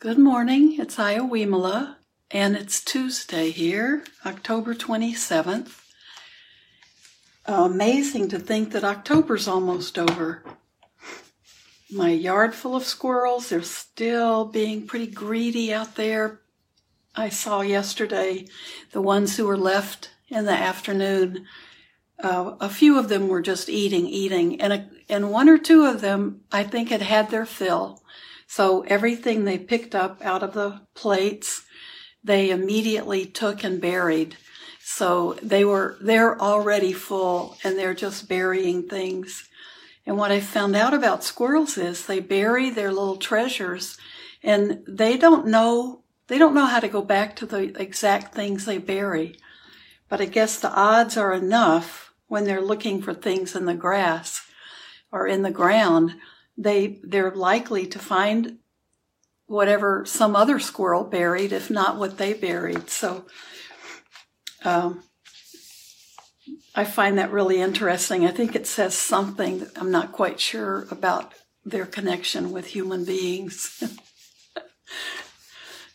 Good morning. It's Iowimala, and it's Tuesday here, October 27th. amazing to think that October's almost over. My yard full of squirrels, they're still being pretty greedy out there. I saw yesterday the ones who were left in the afternoon. Uh, a few of them were just eating, eating, and a, and one or two of them I think had had their fill so everything they picked up out of the plates, they immediately took and buried. So they were, they're already full and they're just burying things. And what I found out about squirrels is they bury their little treasures and they don't know, they don't know how to go back to the exact things they bury. But I guess the odds are enough when they're looking for things in the grass or in the ground they they're likely to find whatever some other squirrel buried, if not what they buried. So um, I find that really interesting. I think it says something I'm not quite sure about their connection with human beings.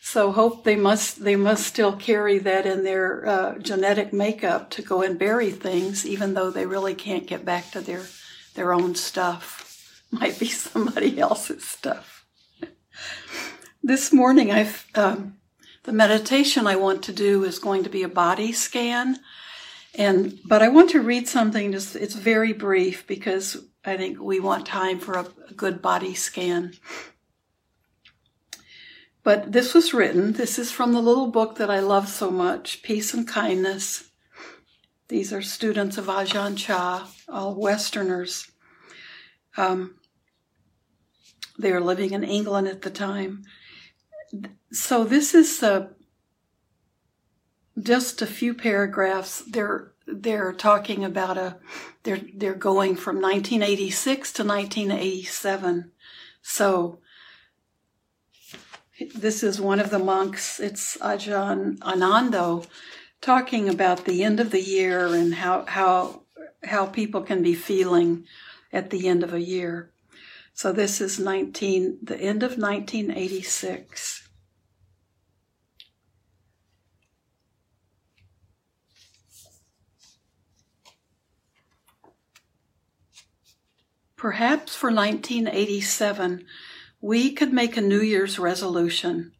so hope they must they must still carry that in their uh, genetic makeup to go and bury things, even though they really can't get back to their their own stuff might be somebody else's stuff. this morning, I've um, the meditation I want to do is going to be a body scan, and but I want to read something. Just it's very brief because I think we want time for a, a good body scan. But this was written. This is from the little book that I love so much, Peace and Kindness. These are students of Ajahn Chah, all Westerners. Um, they were living in England at the time. So this is just a few paragraphs. They're they're talking about a they're they're going from 1986 to 1987. So this is one of the monks. It's Ajahn Anando talking about the end of the year and how how how people can be feeling at the end of a year. So this is 19, the end of 1986. Perhaps for 1987, we could make a New Year's resolution.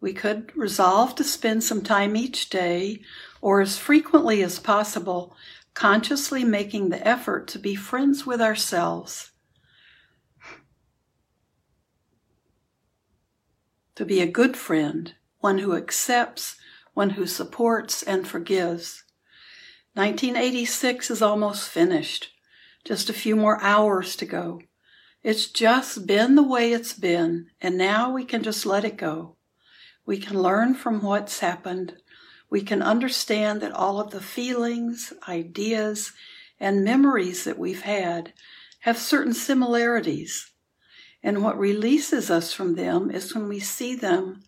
We could resolve to spend some time each day, or as frequently as possible, consciously making the effort to be friends with ourselves to be a good friend, one who accepts, one who supports and forgives. 1986 is almost finished. Just a few more hours to go. It's just been the way it's been, and now we can just let it go. We can learn from what's happened. We can understand that all of the feelings, ideas, and memories that we've had have certain similarities and what releases us from them is when we see them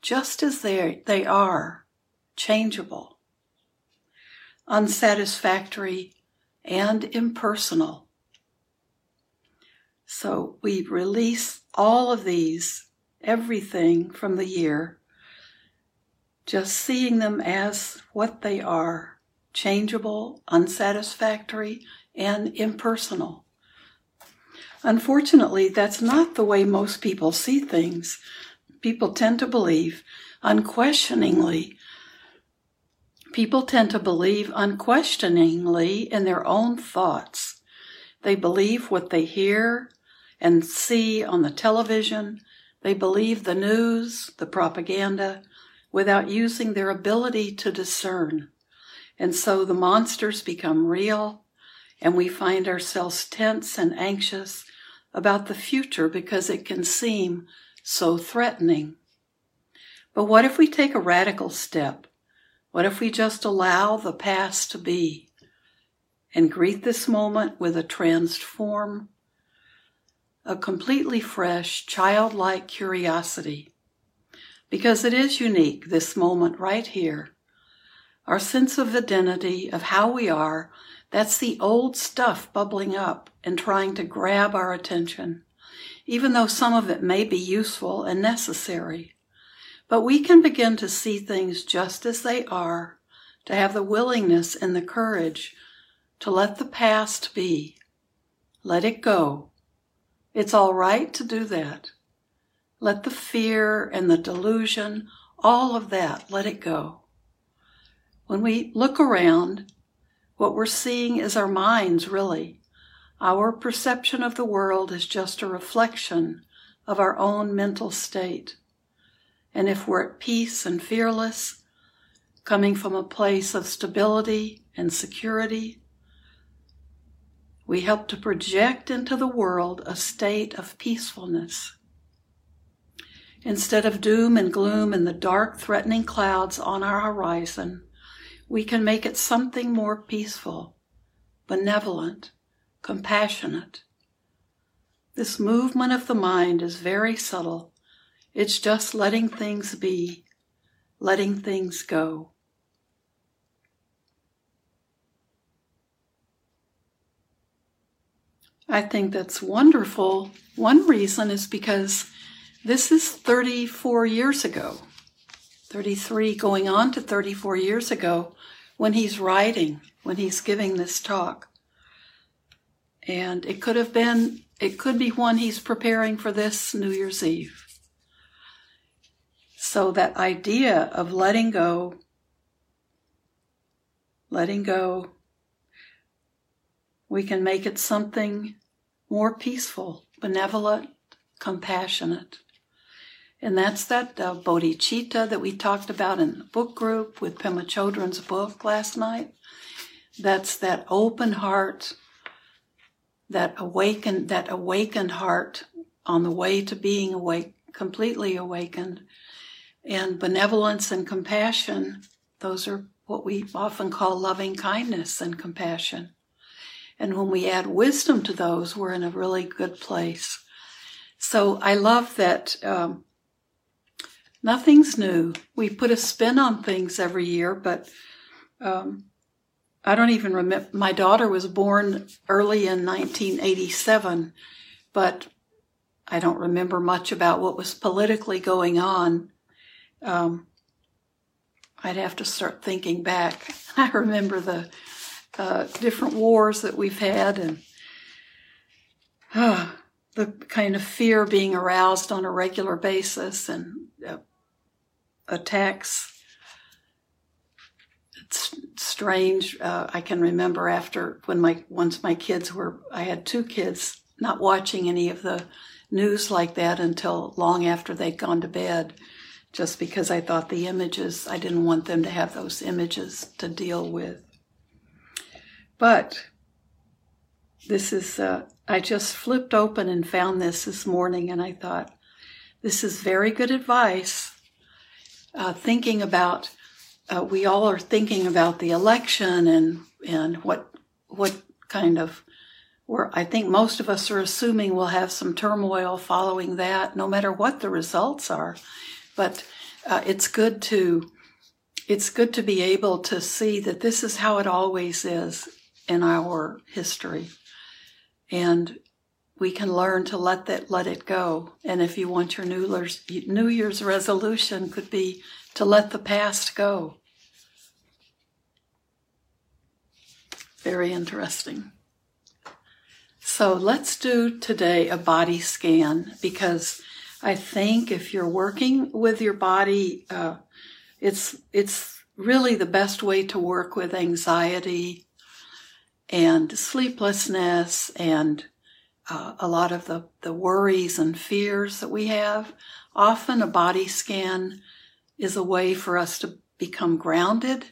just as they, they are, changeable, unsatisfactory, and impersonal. So we release all of these, everything from the year, just seeing them as what they are changeable, unsatisfactory, and impersonal. Unfortunately, that's not the way most people see things. People tend to believe unquestioningly. People tend to believe unquestioningly in their own thoughts. They believe what they hear and see on the television. They believe the news, the propaganda, without using their ability to discern. And so the monsters become real, and we find ourselves tense and anxious about the future because it can seem so threatening. But what if we take a radical step? What if we just allow the past to be and greet this moment with a transform, a completely fresh, childlike curiosity? Because it is unique, this moment right here. Our sense of identity, of how we are, that's the old stuff bubbling up and trying to grab our attention. even though some of it may be useful and necessary. But we can begin to see things just as they are, to have the willingness and the courage to let the past be. Let it go. It's all right to do that. Let the fear and the delusion, all of that, let it go. When we look around, what we're seeing is our minds, really. Our perception of the world is just a reflection of our own mental state. And if we're at peace and fearless, coming from a place of stability and security, we help to project into the world a state of peacefulness. Instead of doom and gloom and the dark, threatening clouds on our horizon, we can make it something more peaceful, benevolent, compassionate. This movement of the mind is very subtle. It's just letting things be, letting things go. I think that's wonderful. One reason is because this is 34 years ago. 33 going on to 34 years ago when he's writing, when he's giving this talk. And it could have been, it could be one he's preparing for this New Year's Eve. So that idea of letting go, letting go, we can make it something more peaceful, benevolent, compassionate. And that's that uh, bodhicitta that we talked about in the book group with Pema Chodron's book last night. That's that open heart, that awakened, that awakened heart on the way to being awake, completely awakened. And benevolence and compassion, those are what we often call loving kindness and compassion. And when we add wisdom to those, we're in a really good place. So I love that um, nothing's new. We put a spin on things every year, but um, I don't even remember. My daughter was born early in 1987, but I don't remember much about what was politically going on. Um, I'd have to start thinking back. I remember the uh, different wars that we've had and uh, the kind of fear being aroused on a regular basis and uh, attacks. It's strange. Uh, I can remember after when my once my kids were, I had two kids, not watching any of the news like that until long after they'd gone to bed, just because I thought the images, I didn't want them to have those images to deal with. But this is, uh, I just flipped open and found this this morning, and I thought, this is very good advice uh, thinking about, uh, we all are thinking about the election and and what what kind of where I think most of us are assuming we'll have some turmoil following that, no matter what the results are. But uh, it's good to it's good to be able to see that this is how it always is in our history, and we can learn to let that let it go. And if you want your New Year's, New Year's resolution, could be to let the past go. Very interesting. So let's do today a body scan because I think if you're working with your body, uh, it's it's really the best way to work with anxiety and sleeplessness and uh, a lot of the, the worries and fears that we have. Often a body scan is a way for us to become grounded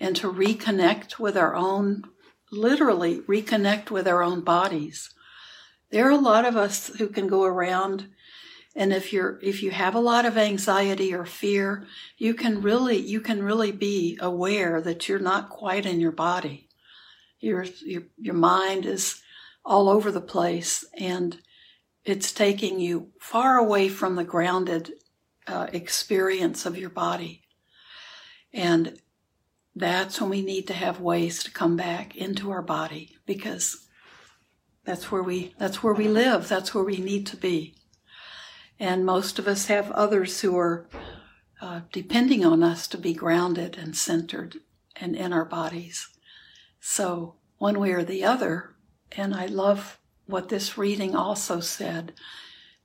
and to reconnect with our own, literally reconnect with our own bodies. There are a lot of us who can go around and if you're if you have a lot of anxiety or fear, you can really you can really be aware that you're not quite in your body. Your your your mind is all over the place and it's taking you far away from the grounded uh, experience of your body. And that's when we need to have ways to come back into our body because That's where we that's where we live. That's where we need to be. And most of us have others who are uh, depending on us to be grounded and centered and in our bodies. So one way or the other, and I love what this reading also said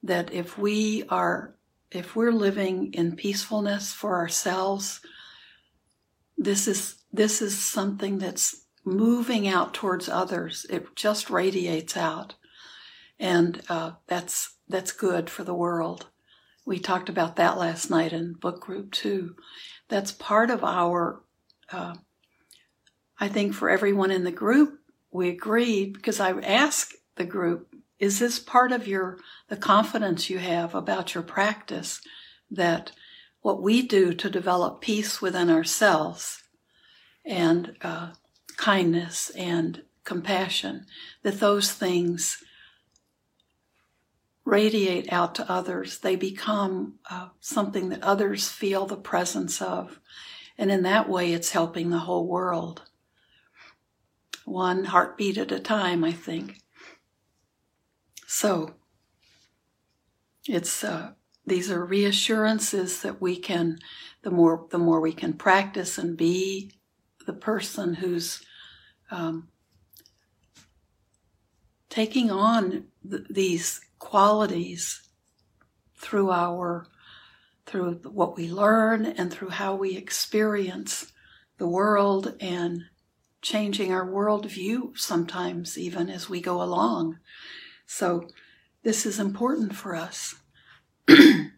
that if we are if we're living in peacefulness for ourselves, this is this is something that's moving out towards others. It just radiates out, and uh, that's that's good for the world. We talked about that last night in book group too. That's part of our. Uh, I think for everyone in the group, we agreed because I asked the group, "Is this part of your the confidence you have about your practice that what we do to develop peace within ourselves and uh, kindness and compassion, that those things radiate out to others. They become uh, something that others feel the presence of. And in that way, it's helping the whole world. One heartbeat at a time, I think. So, it's uh, these are reassurances that we can, the more the more we can practice and be the person who's um, taking on th- these qualities through our through what we learn and through how we experience the world and changing our worldview sometimes even as we go along. So this is important for us. and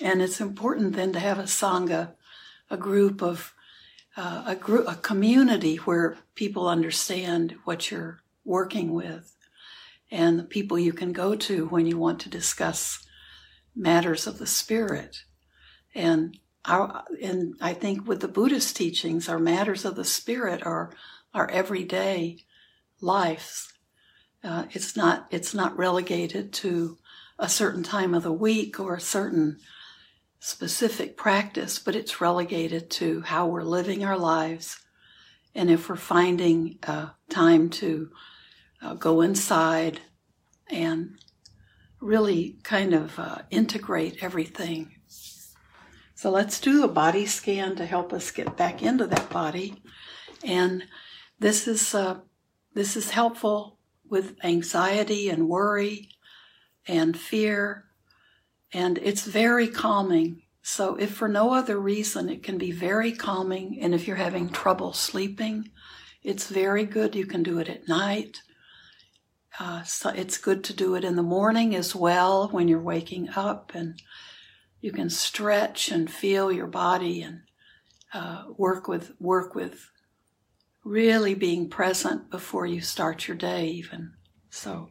it's important then to have a sangha, a group of uh, a group, a community where people understand what you're working with, and the people you can go to when you want to discuss matters of the spirit. And our, and I think with the Buddhist teachings, our matters of the spirit are our everyday lives. Uh, it's not it's not relegated to a certain time of the week or a certain specific practice, but it's relegated to how we're living our lives. And if we're finding uh, time to uh, go inside and really kind of uh, integrate everything. So let's do a body scan to help us get back into that body. And this is uh, this is helpful with anxiety and worry and fear and it's very calming. So, if for no other reason, it can be very calming. And if you're having trouble sleeping, it's very good. You can do it at night. Uh, so it's good to do it in the morning as well when you're waking up, and you can stretch and feel your body and uh, work with work with really being present before you start your day, even so.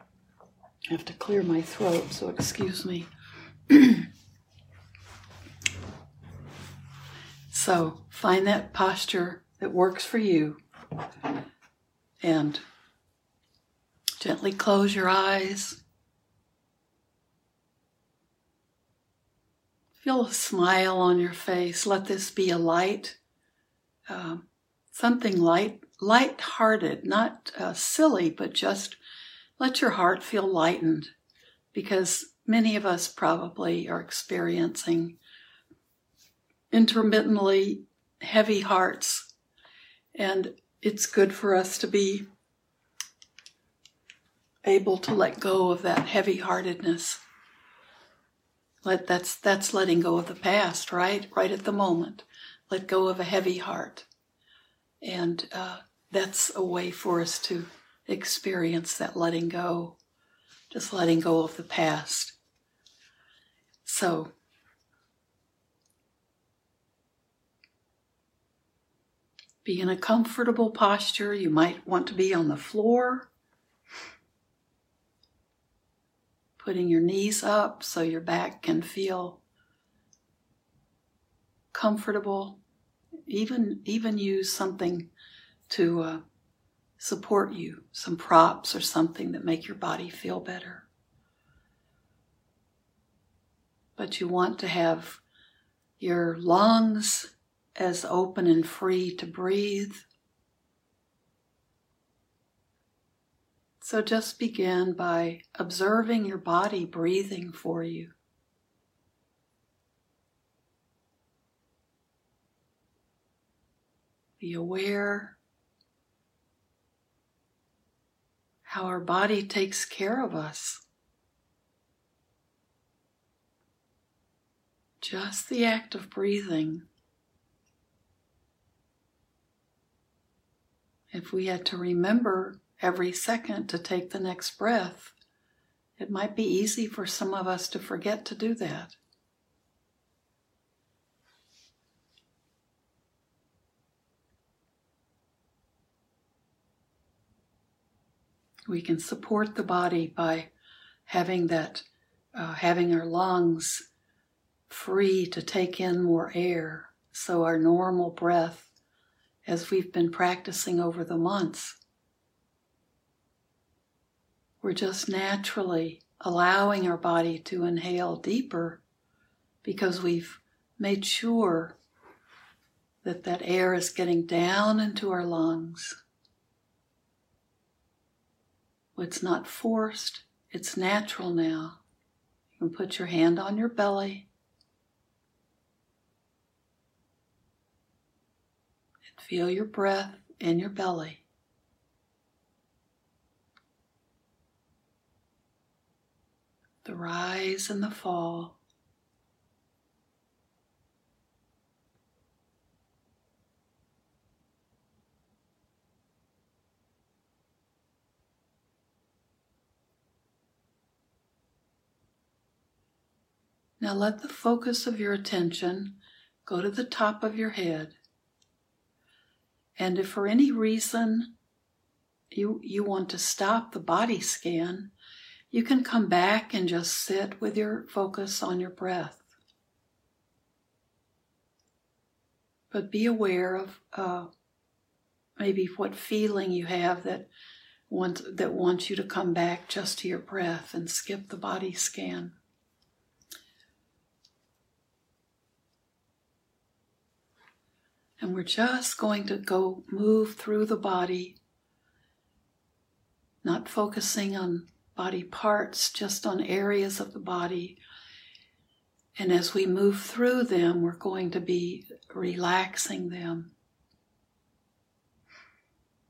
I have to clear my throat, so excuse me. so find that posture that works for you and gently close your eyes. Feel a smile on your face. Let this be a light, uh, something light, light-hearted, not uh, silly, but just let your heart feel lightened because many of us probably are experiencing intermittently heavy hearts, and it's good for us to be able to let go of that heavy heartedness. Let that's that's letting go of the past, right? Right at the moment, let go of a heavy heart, and uh, that's a way for us to experience that letting go, just letting go of the past. So, be in a comfortable posture. You might want to be on the floor, putting your knees up so your back can feel comfortable. Even even use something to uh, support you, some props or something that make your body feel better. But you want to have your lungs as open and free to breathe. So just begin by observing your body breathing for you. Be aware how our body takes care of us. Just the act of breathing. If we had to remember every second to take the next breath, it might be easy for some of us to forget to do that. We can support the body by having that, uh, having our lungs free to take in more air. So our normal breath, as we've been practicing over the months, we're just naturally allowing our body to inhale deeper because we've made sure that that air is getting down into our lungs. It's not forced, it's natural now. You can put your hand on your belly. And feel your breath in your belly. The rise and the fall. Now let the focus of your attention go to the top of your head. And if for any reason you, you want to stop the body scan, you can come back and just sit with your focus on your breath. But be aware of uh, maybe what feeling you have that wants, that wants you to come back just to your breath and skip the body scan. And we're just going to go move through the body, not focusing on body parts, just on areas of the body. And as we move through them, we're going to be relaxing them.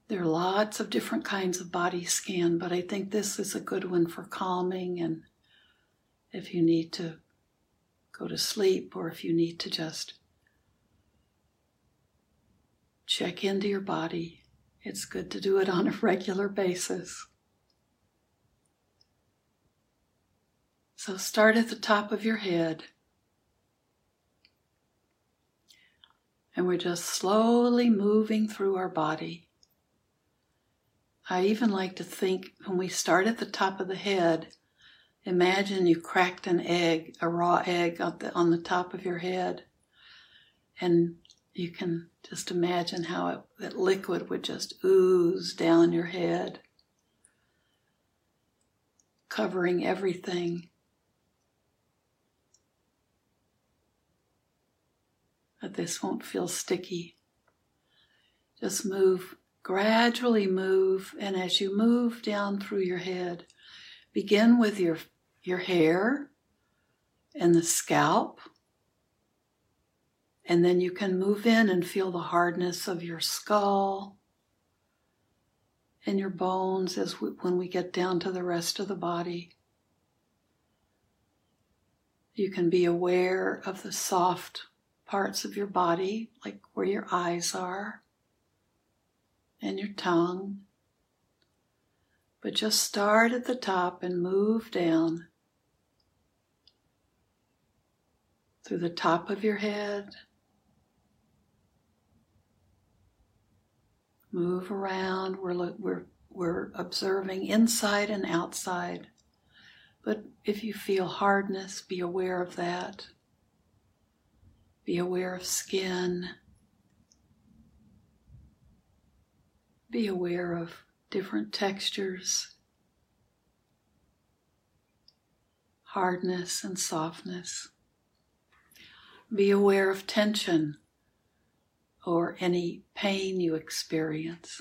There are lots of different kinds of body scan, but I think this is a good one for calming and if you need to go to sleep or if you need to just Check into your body. It's good to do it on a regular basis. So start at the top of your head. And we're just slowly moving through our body. I even like to think when we start at the top of the head, imagine you cracked an egg, a raw egg on the, on the top of your head. And you can just imagine how it, that liquid would just ooze down your head, covering everything. But this won't feel sticky. Just move, gradually move, and as you move down through your head, begin with your, your hair and the scalp and then you can move in and feel the hardness of your skull and your bones as we, when we get down to the rest of the body. You can be aware of the soft parts of your body, like where your eyes are and your tongue. But just start at the top and move down through the top of your head move around. We're, we're, we're observing inside and outside. But if you feel hardness, be aware of that. Be aware of skin. Be aware of different textures, hardness and softness. Be aware of tension or any pain you experience.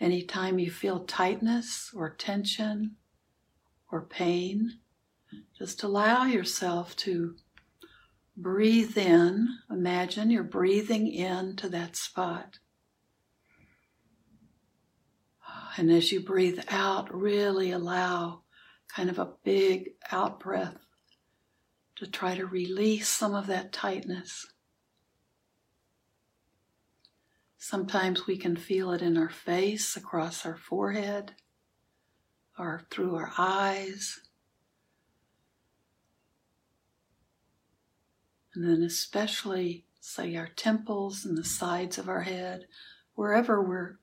Anytime you feel tightness or tension or pain, just allow yourself to breathe in. Imagine you're breathing in to that spot. And as you breathe out, really allow kind of a big out breath to try to release some of that tightness. Sometimes we can feel it in our face, across our forehead, or through our eyes. And then, especially, say, our temples and the sides of our head, wherever we're,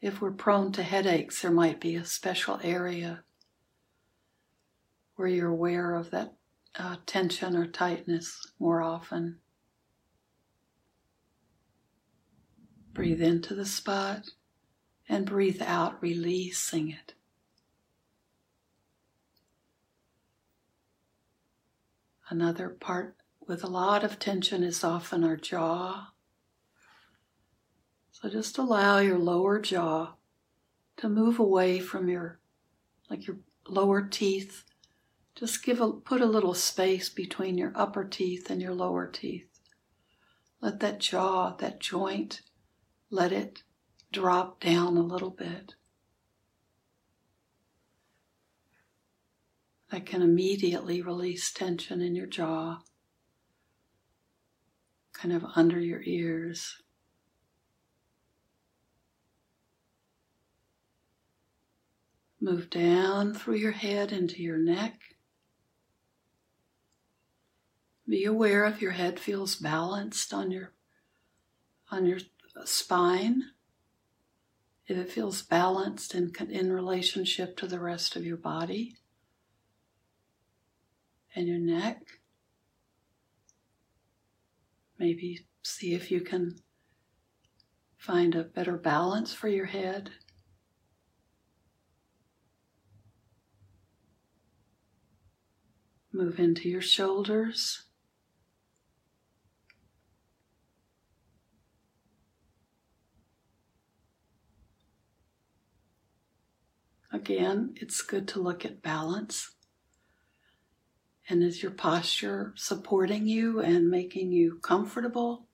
if we're prone to headaches, there might be a special area where you're aware of that uh, tension or tightness more often. Breathe into the spot and breathe out, releasing it. Another part with a lot of tension is often our jaw. So just allow your lower jaw to move away from your, like your lower teeth. Just give a, put a little space between your upper teeth and your lower teeth. Let that jaw, that joint, let it drop down a little bit. That can immediately release tension in your jaw, kind of under your ears. Move down through your head into your neck. Be aware if your head feels balanced on your on your spine, if it feels balanced in, in relationship to the rest of your body and your neck. Maybe see if you can find a better balance for your head. Move into your shoulders. Again, it's good to look at balance. And is your posture supporting you and making you comfortable?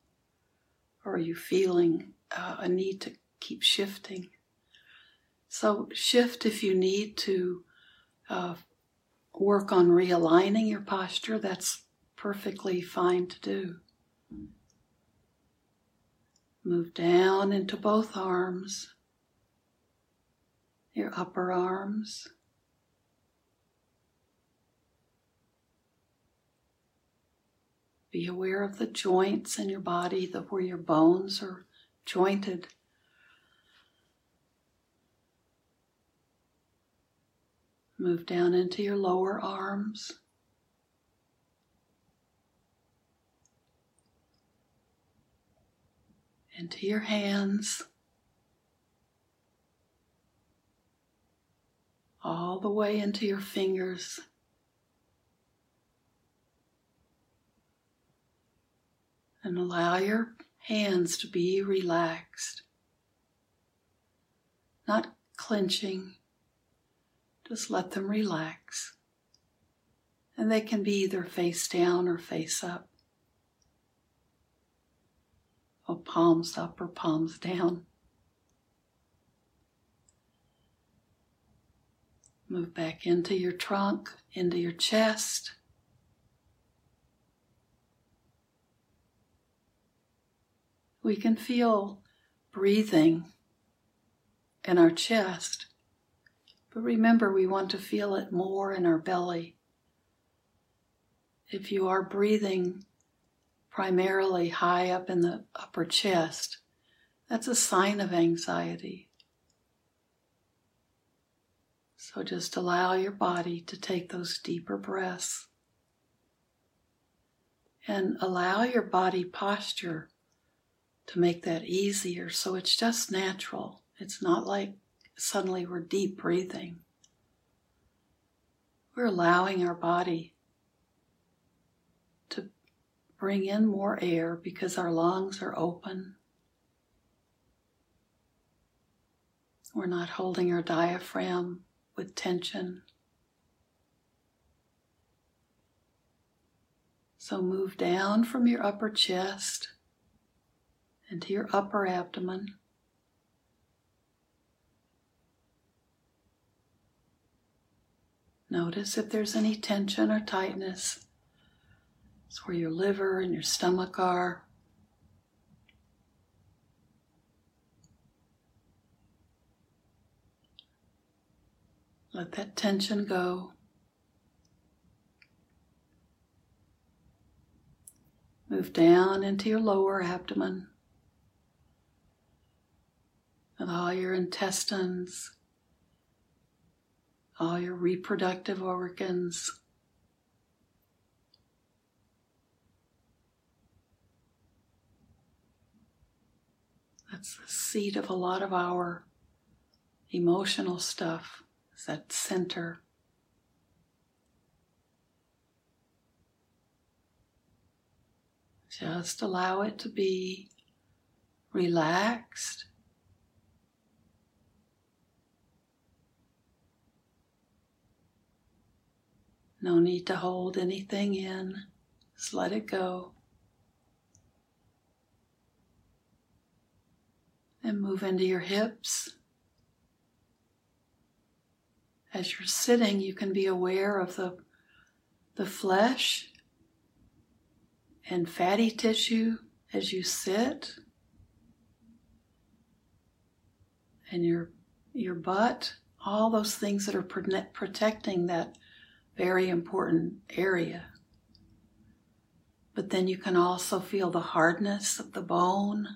Or are you feeling uh, a need to keep shifting? So, shift if you need to uh, work on realigning your posture. That's perfectly fine to do. Move down into both arms your upper arms. Be aware of the joints in your body, the, where your bones are jointed. Move down into your lower arms. Into your hands. all the way into your fingers. And allow your hands to be relaxed, not clenching, just let them relax. And they can be either face down or face up, or palms up or palms down. Move back into your trunk, into your chest. We can feel breathing in our chest, but remember we want to feel it more in our belly. If you are breathing primarily high up in the upper chest, that's a sign of anxiety. So just allow your body to take those deeper breaths. And allow your body posture to make that easier so it's just natural. It's not like suddenly we're deep breathing. We're allowing our body to bring in more air because our lungs are open. We're not holding our diaphragm with tension. So move down from your upper chest into your upper abdomen. Notice if there's any tension or tightness. It's where your liver and your stomach are. Let that tension go. Move down into your lower abdomen and all your intestines, all your reproductive organs. That's the seat of a lot of our emotional stuff, is that center. Just allow it to be relaxed. No need to hold anything in. Just let it go. And move into your hips. As you're sitting, you can be aware of the, the flesh and fatty tissue as you sit. And your, your butt, all those things that are protecting that very important area. But then you can also feel the hardness of the bone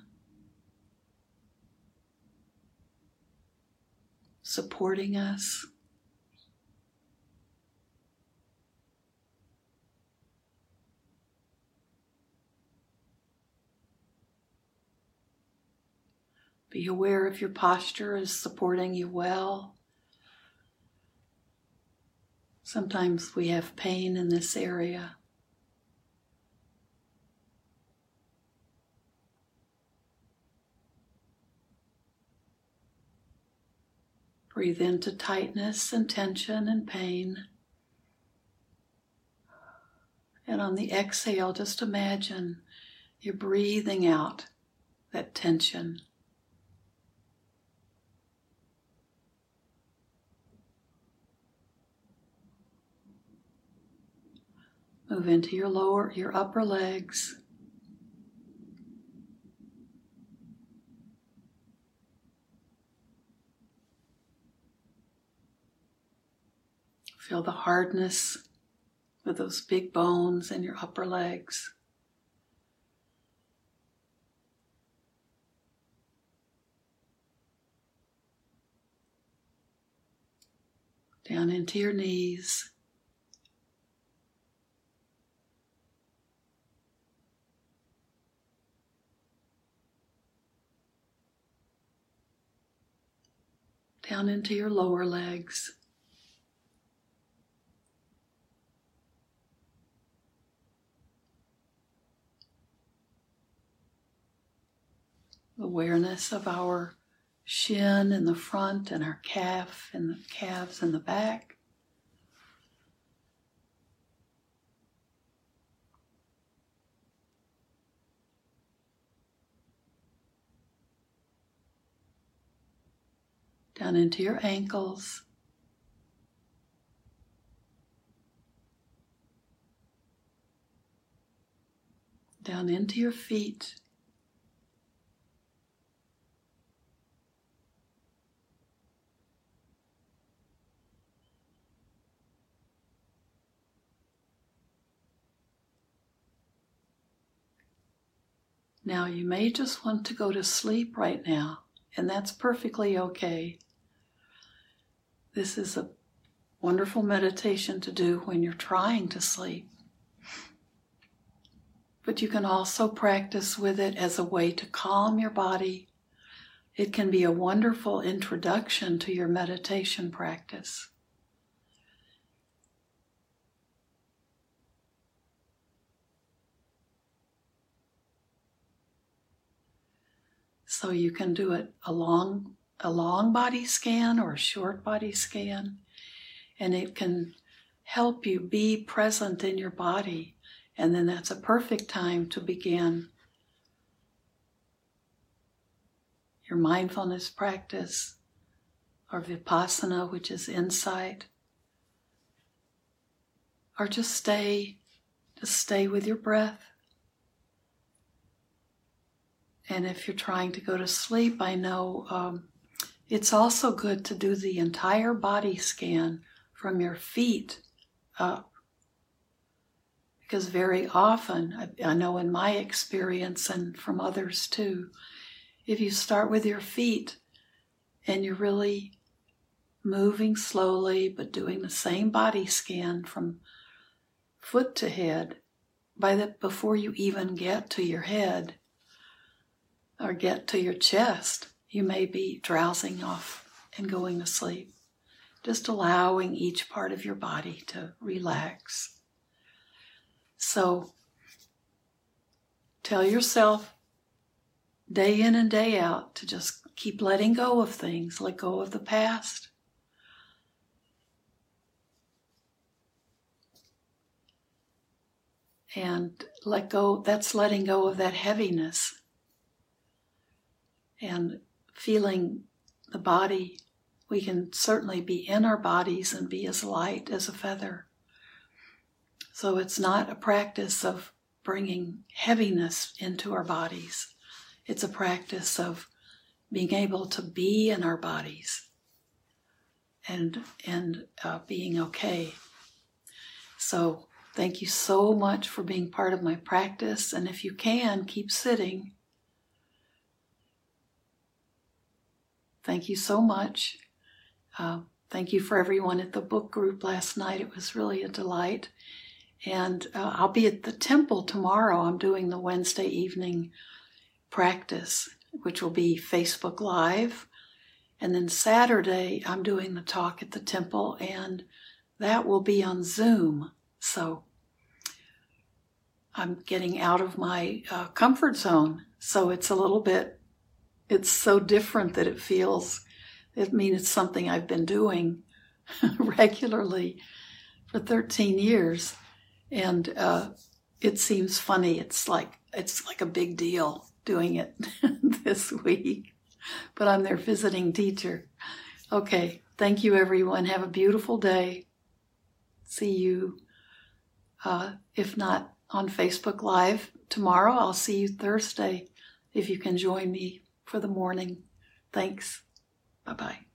supporting us. Be aware if your posture is supporting you well. Sometimes we have pain in this area. Breathe into tightness and tension and pain. And on the exhale, just imagine you're breathing out that tension. Move into your lower, your upper legs. Feel the hardness of those big bones in your upper legs. Down into your knees. Down into your lower legs. Awareness of our shin in the front and our calf and the calves in the back. Down into your ankles. Down into your feet. Now, you may just want to go to sleep right now, and that's perfectly okay. This is a wonderful meditation to do when you're trying to sleep. But you can also practice with it as a way to calm your body. It can be a wonderful introduction to your meditation practice. So you can do it along a long body scan or a short body scan, and it can help you be present in your body. And then that's a perfect time to begin your mindfulness practice or vipassana, which is insight. Or just stay, just stay with your breath. And if you're trying to go to sleep, I know um, it's also good to do the entire body scan from your feet up. Because very often, I, know in my experience and from others too, if you start with your feet and you're really moving slowly but doing the same body scan from foot to head, by the before you even get to your head or get to your chest, you may be drowsing off and going to sleep. Just allowing each part of your body to relax. So tell yourself day in and day out to just keep letting go of things, let go of the past. And let go, that's letting go of that heaviness and feeling the body. We can certainly be in our bodies and be as light as a feather. So it's not a practice of bringing heaviness into our bodies. It's a practice of being able to be in our bodies and and uh, being okay. So thank you so much for being part of my practice, and if you can, keep sitting Thank you so much. Uh, thank you for everyone at the book group last night. It was really a delight. And uh, I'll be at the temple tomorrow. I'm doing the Wednesday evening practice, which will be Facebook Live. And then Saturday, I'm doing the talk at the temple, and that will be on Zoom. So I'm getting out of my uh, comfort zone. So it's a little bit it's so different that it feels, I mean, it's something I've been doing regularly for 13 years. And uh, it seems funny. It's like, it's like a big deal doing it this week. But I'm their visiting teacher. Okay. Thank you, everyone. Have a beautiful day. See you, uh, if not on Facebook Live tomorrow, I'll see you Thursday if you can join me for the morning. Thanks. Bye bye.